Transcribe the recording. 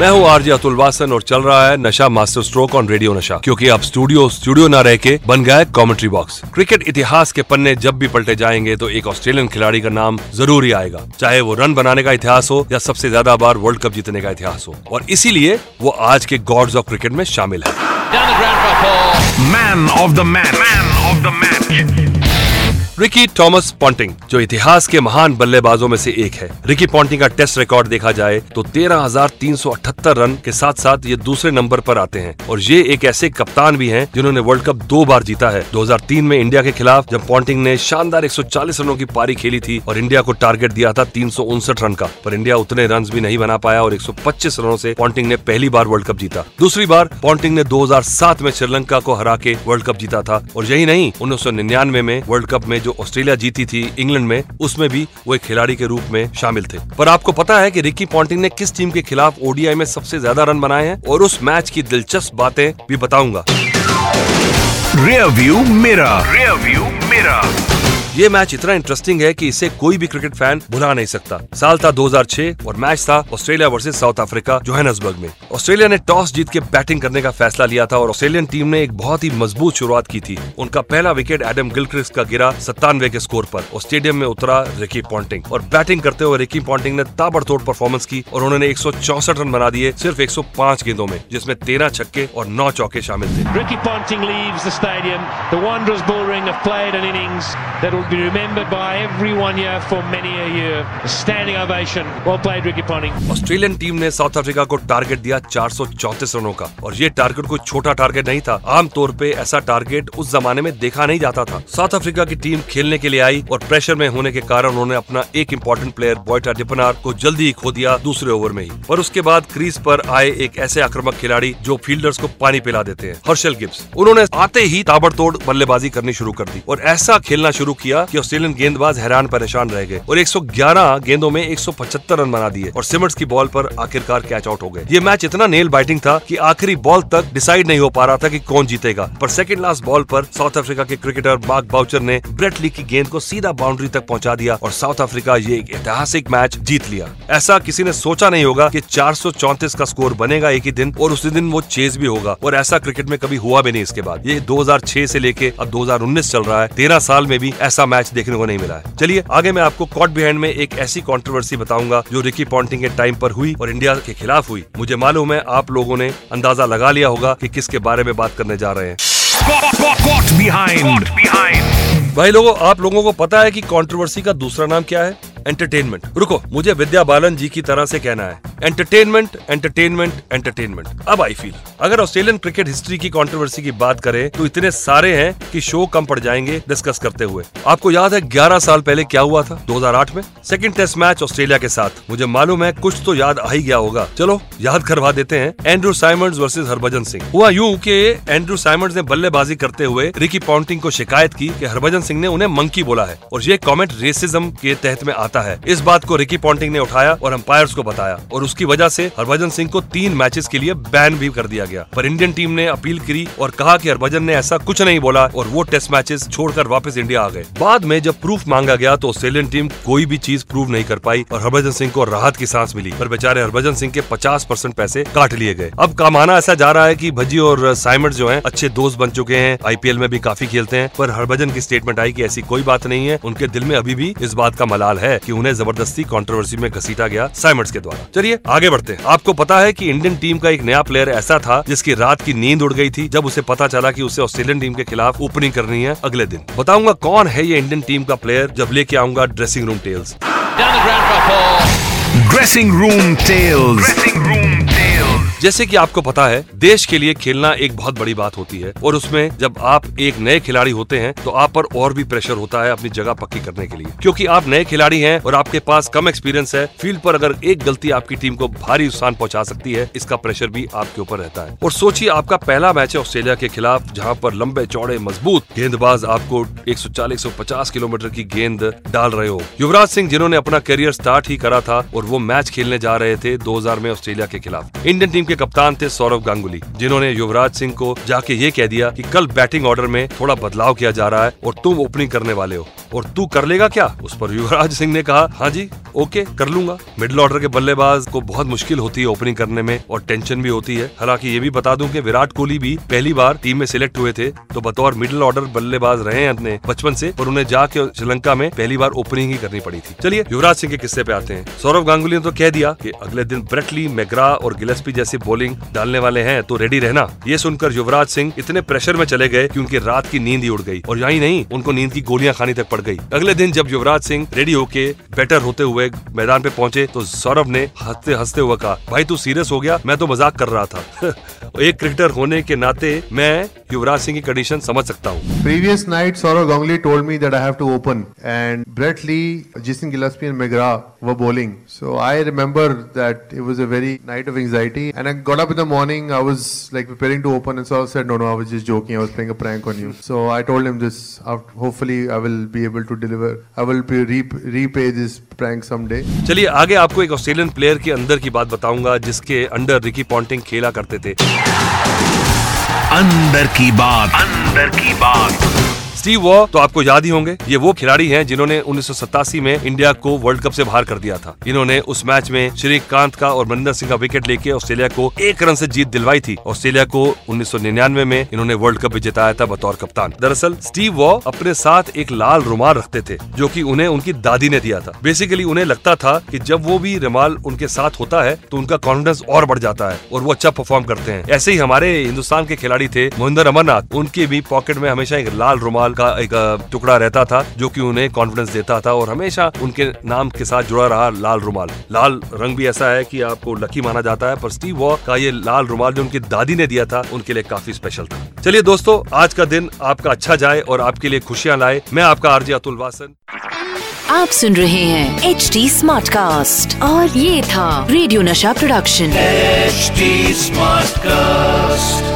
मैं हूँ आरजे अतुल वासन और चल रहा है नशा मास्टर स्ट्रोक ऑन रेडियो नशा क्योंकि अब स्टूडियो स्टूडियो ना रह के बन गया है कमेंट्री बॉक्स क्रिकेट इतिहास के पन्ने जब भी पलटे जाएँगे तो एक ऑस्ट्रेलियन खिलाड़ी का नाम ज़रूर ही आएगा चाहे वो रन बनाने का इतिहास हो या सबसे ज़्यादा बार वर्ल्ड कप जीतने का इतिहास हो। और इसीलिए वो आज के गॉड्स ऑफ़ क्रिकेट में शामिल है। Man of the match man of the match Ricky Thomas Ponting जो इतिहास के महान बल्लेबाजों में से एक है। रिकी पॉन्टिंग का टेस्ट रिकॉर्ड देखा जाए तो 13,378 रन के साथ साथ ये दूसरे नंबर पर आते हैं। और ये एक ऐसे कप्तान भी हैं जिन्होंने वर्ल्ड कप दो बार जीता है। 2003 में इंडिया के खिलाफ जब पॉन्टिंग ने शानदार 140 रनों की पारी खेली थी और इंडिया को टारगेट दिया था तीन सौ उनसठ रन का पर इंडिया उतने रन भी नहीं बना पाया और एक सौ पच्चीस रनों से पॉन्टिंग ने पहली बार वर्ल्ड कप जीता। दूसरी बार पॉन्टिंग ने 2007 में श्रीलंका को हरा के वर्ल्ड कप जीता था और यही नहीं उन्नीस सौ निन्यानवे में वर्ल्ड कप में जो ऑस्ट्रेलिया जीती थी इंग्लैंड में, उसमें भी वो एक खिलाड़ी के रूप में शामिल थे। पर आपको पता है कि रिकी पॉन्टिंग ने किस टीम के खिलाफ ओडीआई में सबसे ज़्यादा रन बनाए हैं? और उस मैच की दिलचस्प बातें भी बताऊँगा। रियर व्यू मेरा रियर व्यू मेरा ये मैच इतना इंटरेस्टिंग है कि इसे कोई भी क्रिकेट फ़ैन भुला नहीं सकता। साल था 2006 और मैच था Australia versus South Africa Johannesburg में। ऑस्ट्रेलिया ने टॉस जीत के बैटिंग करने का फैसला लिया था और ऑस्ट्रेलियन टीम ने एक बहुत ही मज़बूत शुरुआत की थी। उनका पहला विकेट एडम गिलक्रिस्ट का गिरा सत्तानवे के स्कोर पर। और स्टेडियम में उतरा रिकी पॉन्टिंग और बैटिंग करते हुए रिकी पॉन्टिंग ने ताबड़तोड़ परफॉर्मेंस की और उन्होंने एक सौ चौंसठ रन बना दिए सिर्फ़ एक गेंदों में, जिसमें तेरह छक्के और नौ चौके शामिल थे। Will be remembered by everyone here for many a year. A standing ovation. Well played, Ricky Ponting. Australian team ने साउथ अफ्रीका को टारगेट दिया 434 रनों का और ये टारगेट कोई छोटा टारगेट नहीं था आमतौर पे ऐसा टारगेट उस जमाने में देखा नहीं जाता था साउथ अफ्रीका की टीम खेलने के लिए आई और प्रेशर में होने के कारण उन्होंने अपना एक इंपॉर्टेंट प्लेयर बॉयटा डिपनार को जल्दी ही खो दिया दूसरे ओवर में ही पर उसके बाद क्रीज पर आए एक ऐसे आक्रामक खिलाड़ी जो फील्डर्स को पानी पिला देते हैं हर्षल गिब्स उन्होंने आते ही ताबड़तोड़ बल्लेबाजी करनी शुरू कर दी और ऐसा खेलना शुरू किया कि ऑस्ट्रेलियन गेंदबाज हैरान परेशान रह गए और 111 गेंदों में 175 रन बना दिए और सिमर्स की बॉल पर आखिरकार कैच आउट हो गए। ये मैच इतना नेल बाइटिंग था कि आखिरी बॉल तक डिसाइड नहीं हो पा रहा था कि कौन जीतेगा। पर सेकंड लास्ट बॉल पर साउथ अफ्रीका के क्रिकेटर मार्क बाउचर ने ब्रेट ली की गेंद को सीधा बाउंड्री तक पहुँचा दिया और साउथ अफ्रीका ये एक ऐतिहासिक मैच जीत लिया। ऐसा किसी ने सोचा नहीं होगा कि 434 का स्कोर बनेगा एक ही दिन और उसी दिन वो चेज भी होगा और ऐसा क्रिकेट में कभी हुआ भी नहीं इसके बाद। ये 2006 से लेके अब 2019 चल रहा है। तेरह साल में भी ऐसा मैच देखने को नहीं मिला है। चलिए आगे मैं आपको कॉट बिहाइंड में एक ऐसी कॉन्ट्रोवर्सी बताऊँगा जो रिकी पॉन्टिंग के टाइम पर हुई और इंडिया के खिलाफ हुई। मुझे मालूम है आप लोगों ने अंदाज़ा लगा लिया होगा कि किसके बारे में बात करने जा रहे हैं। भाई लोगों आप लोगों को पता है कि कंट्रोवर्सी का दूसरा नाम क्या है? एंटरटेनमेंट रुको, मुझे विद्या बालन जी की तरह से कहना है। एंटरटेनमेंट एंटरटेनमेंट एंटरटेनमेंट अब आई फील अगर ऑस्ट्रेलियन क्रिकेट हिस्ट्री की कंट्रोवर्सी की बात करें तो इतने सारे हैं कि शो कम पड़ जाएँगे डिस्कस करते हुए। आपको याद है 11 साल पहले क्या हुआ था? 2008 में? सेकंड टेस्ट मैच ऑस्ट्रेलिया के साथ। मुझे मालूम है कुछ तो याद आ ही गया होगा। चलो, याद करवा देते हैं। Andrew Symonds versus Harbhajan Singh हुआ यूँ कि एंड्रू साइमंड्स ने बल्लेबाजी करते हुए रिकी पॉन्टिंग को शिकायत की कि हरभजन सिंह ने उन्हें मंकी बोला है। और ये कमेंट रेसिज्म के तहत में आता है। इस बात को रिकी पॉन्टिंग ने उठाया और अंपायर्स को बताया और उसकी वजह से हरभजन सिंह को तीन मैचेस के लिए बैन भी कर दिया गया। पर इंडियन टीम ने अपील करी और कहा कि हरभजन ने ऐसा कुछ नहीं बोला और वो टेस्ट मैचेस छोड़कर वापस इंडिया आ गए। बाद में जब प्रूफ मांगा गया तो ऑस्ट्रेलियन टीम कोई भी चीज़ प्रूव नहीं कर पाई और हरभजन सिंह को राहत की सांस मिली। पर बेचारे हरभजन सिंह के 50 परसेंट पैसे काट लिए गए। अब कमाना ऐसा जा रहा है कि भजी और साइमंड जो हैं, अच्छे दोस्त बन चुके हैं। आईपीएल में भी काफ़ी खेलते हैं। पर हरभजन की स्टेटमेंट आई की ऐसी कोई बात नहीं है। उनके दिल में अभी भी इस बात का मलाल है। कि उन्हें ज़बरदस्ती कंट्रोवर्सी में घसीटा गया साइमंड्स के द्वारा। चलिए आगे बढ़ते हैं। आपको पता है कि इंडियन टीम का एक नया प्लेयर ऐसा था जिसकी रात की नींद उड़ गई थी जब उसे पता चला कि उसे ऑस्ट्रेलियन टीम के खिलाफ ओपनिंग करनी है अगले दिन। बताऊँगा कौन है ये इंडियन टीम का प्लेयर जब लेके आऊँगा dressing room tales. Dressing room tales dressing room tales जैसे कि आपको पता है, देश के लिए खेलना एक बहुत बड़ी बात होती है और उसमें जब आप एक नए खिलाड़ी होते हैं तो आप पर और भी प्रेशर होता है अपनी जगह पक्की करने के लिए। क्योंकि आप नए खिलाड़ी हैं और आपके पास कम एक्सपीरियंस है फ़ील्ड पर अगर एक गलती आपकी टीम को भारी नुकसान पहुँचा सकती है, इसका प्रेशर भी आपके ऊपर रहता है। और सोचिए, आपका पहला मैच है ऑस्ट्रेलिया के खिलाफ, जहाँ पर लंबे, चौड़े, मज़बूत गेंदबाज आपको 140-150 किलोमीटर की गेंद डाल रहे हो। युवराज सिंह, जिन्होंने अपना करियर स्टार्ट ही करा था और वो मैच खेलने जा रहे थे 2000 में ऑस्ट्रेलिया के खिलाफ। इंडियन टीम के कप्तान थे सौरभ गांगुली, जिन्होंने युवराज सिंह को जाके ये कह दिया कि कल बैटिंग ऑर्डर में थोड़ा बदलाव किया जा रहा है और तुम ओपनिंग करने वाले हो। और तू कर लेगा क्या? उस पर युवराज सिंह ने कहा हाँ जी, ओके, कर लूँगा। मिडिल ऑर्डर के बल्लेबाज को बहुत मुश्किल होती है ओपनिंग करने में और टेंशन भी होती है। हालाँकि ये भी बता दूँ कि विराट कोहली भी पहली बार टीम में सिलेक्ट हुए थे तो बतौर मिडिल ऑर्डर बल्लेबाज रहे हैं अपने बचपन से पर उन्हें जाके श्रीलंका में पहली बार ओपनिंग ही करनी पड़ी थी। चलिए, युवराज सिंह के किस्से पे आते हैं। सौरभ गांगुली ने तो कह दिया कि अगले दिन ब्रेटली, मेग्रा और गिलेस्पी जैसी बॉलिंग डालने वाले हैं तो रेडी रहना। ये सुनकर युवराज सिंह इतने प्रेशर में चले गए कि उनकी रात की नींद ही उड़ गई और यही नहीं, उनको नींद की गोलियाँ खानी तक पड़ गई। अगले दिन जब युवराज सिंह रेडी होके बेटर होते हुए मैदान पे पहुँचे तो सौरभ ने हँसते हँसते हुए कहा, भाई तू सीरियस हो गया? मैं तो मज़ाक कर रहा था। एक क्रिकेटर होने के नाते मैं युवराज सिंह की कंडीशन समझ सकता हूँ। Previous night Sourav Ganguly told me that I have to open and Brett Lee Jason Gillespie and McGrath were bowling so I remember that it was a very night of anxiety and I got up in the morning I was like preparing to open and so said no no I was just joking I was playing a prank on you so I told him this hopefully I will be able to deliver I will be repay this prank someday चलिए आगे आपको एक Australian player के अंदर की बात बताऊँगा जिसके अंडर रिकी पॉन्टिंग खेला करते थे! अंदर की बात। अंदर की बात। स्टीव वॉ तो आपको याद ही होंगे, ये वो खिलाड़ी हैं जिन्होंने उन्नीस सौ सतासी में इंडिया को वर्ल्ड कप से बाहर कर दिया था। इन्होंने उस मैच में श्रीकांत का और मनिंदर सिंह का विकेट लेके ऑस्ट्रेलिया को एक रन से जीत दिलवाई थी। ऑस्ट्रेलिया को 1999 में इन्होंने वर्ल्ड कप भी जिताया था बतौर कप्तान। दरअसल, स्टीव वॉ अपने साथ एक लाल रुमाल रखते थे, जो की उन्हें उनकी दादी ने दिया था। बेसिकली उन्हें लगता था की जब वो भी रुमाल उनके साथ होता है तो उनका कॉन्फिडेंस और बढ़ जाता है और वो अच्छा परफॉर्म करते हैं। ऐसे ही हमारे हिंदुस्तान के खिलाड़ी थे मोहिंदर अमरनाथ। उनके भी पॉकेट में हमेशा एक लाल रुमाल का एक टुकड़ा रहता था जो कि उन्हें कॉन्फिडेंस देता था और हमेशा उनके नाम के साथ जुड़ा रहा लाल रुमाल। लाल रंग भी ऐसा है कि आपको लकी माना जाता है पर स्टीव वॉ का ये लाल रुमाल जो उनकी दादी ने दिया था उनके लिए काफ़ी स्पेशल था। चलिए दोस्तों आज का दिन आपका अच्छा जाए और आपके लिए खुशियाँ लाए। मैं आपका आरजे अतुल वासन। आप सुन रहे हैं एच डी स्मार्ट कास्ट और ये था रेडियो नशा प्रोडक्शन एच स्मार्ट Smartcast.